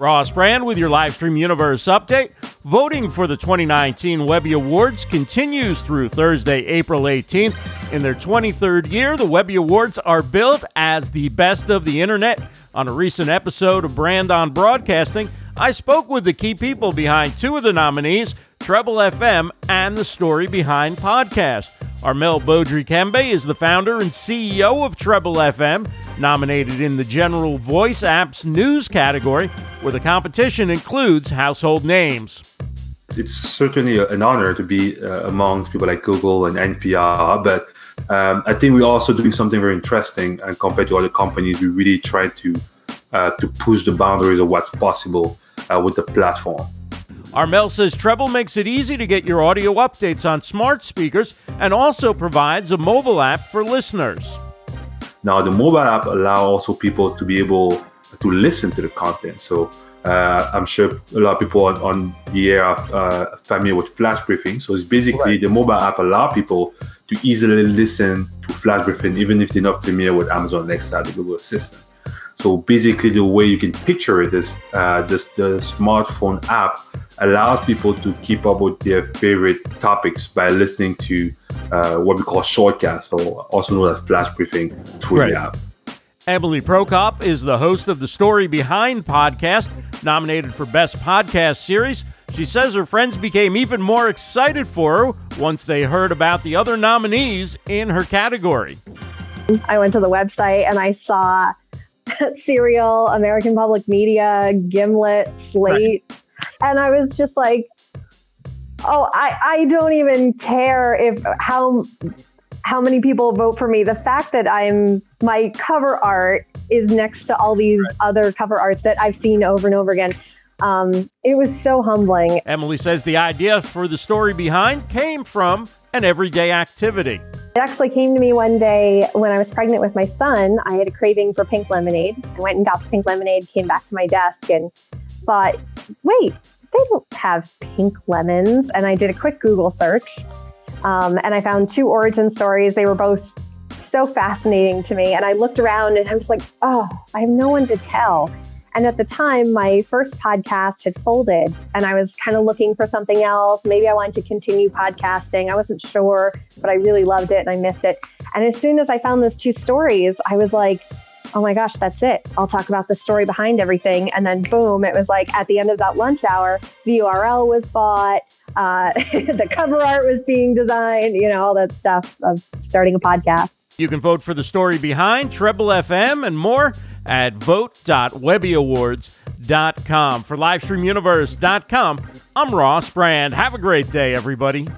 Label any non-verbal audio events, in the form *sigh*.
Ross Brand with your Livestream Universe update. Voting for the 2019 Webby Awards continues through Thursday, April 18th. In their 23rd year, the Webby Awards are billed as the best of the internet. On a recent episode of Brand on Broadcasting, I spoke with the key people behind two of the nominees, Treble FM and the story behind podcast. Armel Beaudry Kembe is the founder and CEO of Treble FM, nominated in the General Voice Apps News category, where the competition includes household names. It's certainly an honor to be uh, among people like Google and NPR, but um, I think we're also doing something very interesting. And compared to other companies, we really try to uh, to push the boundaries of what's possible uh, with the platform. Armel says Treble makes it easy to get your audio updates on smart speakers and also provides a mobile app for listeners. Now, the mobile app allows also people to be able to listen to the content. So uh, I'm sure a lot of people on, on the air are uh, familiar with flash briefing. So it's basically right. the mobile app allow people to easily listen to flash briefing, even if they're not familiar with Amazon Alexa, the Google Assistant. So basically, the way you can picture it is uh, this the smartphone app allows people to keep up with their favorite topics by listening to uh, what we call shortcasts, or also known as flash briefing through right. the app. Emily Prokop is the host of the Story Behind podcast, nominated for Best Podcast Series. She says her friends became even more excited for her once they heard about the other nominees in her category. I went to the website and I saw *laughs* Serial, American Public Media, Gimlet, Slate. Right. And I was just like, oh, I, I don't even care if how how many people vote for me. The fact that I'm my cover art is next to all these right. other cover arts that I've seen over and over again. Um, it was so humbling. Emily says the idea for the story behind came from an everyday activity. It actually came to me one day when I was pregnant with my son. I had a craving for pink lemonade. I went and got the pink lemonade, came back to my desk, and thought, wait, they don't have pink lemons. And I did a quick Google search um, and I found two origin stories. They were both so fascinating to me. And I looked around and I was like, oh, I have no one to tell. And at the time, my first podcast had folded, and I was kind of looking for something else. Maybe I wanted to continue podcasting. I wasn't sure, but I really loved it and I missed it. And as soon as I found those two stories, I was like, oh my gosh, that's it. I'll talk about the story behind everything. And then boom, it was like at the end of that lunch hour, the URL was bought, uh, *laughs* the cover art was being designed, you know, all that stuff of starting a podcast. You can vote for the story behind Treble FM and more at vote.webbyawards.com. For LivestreamUniverse.com, I'm Ross Brand. Have a great day, everybody.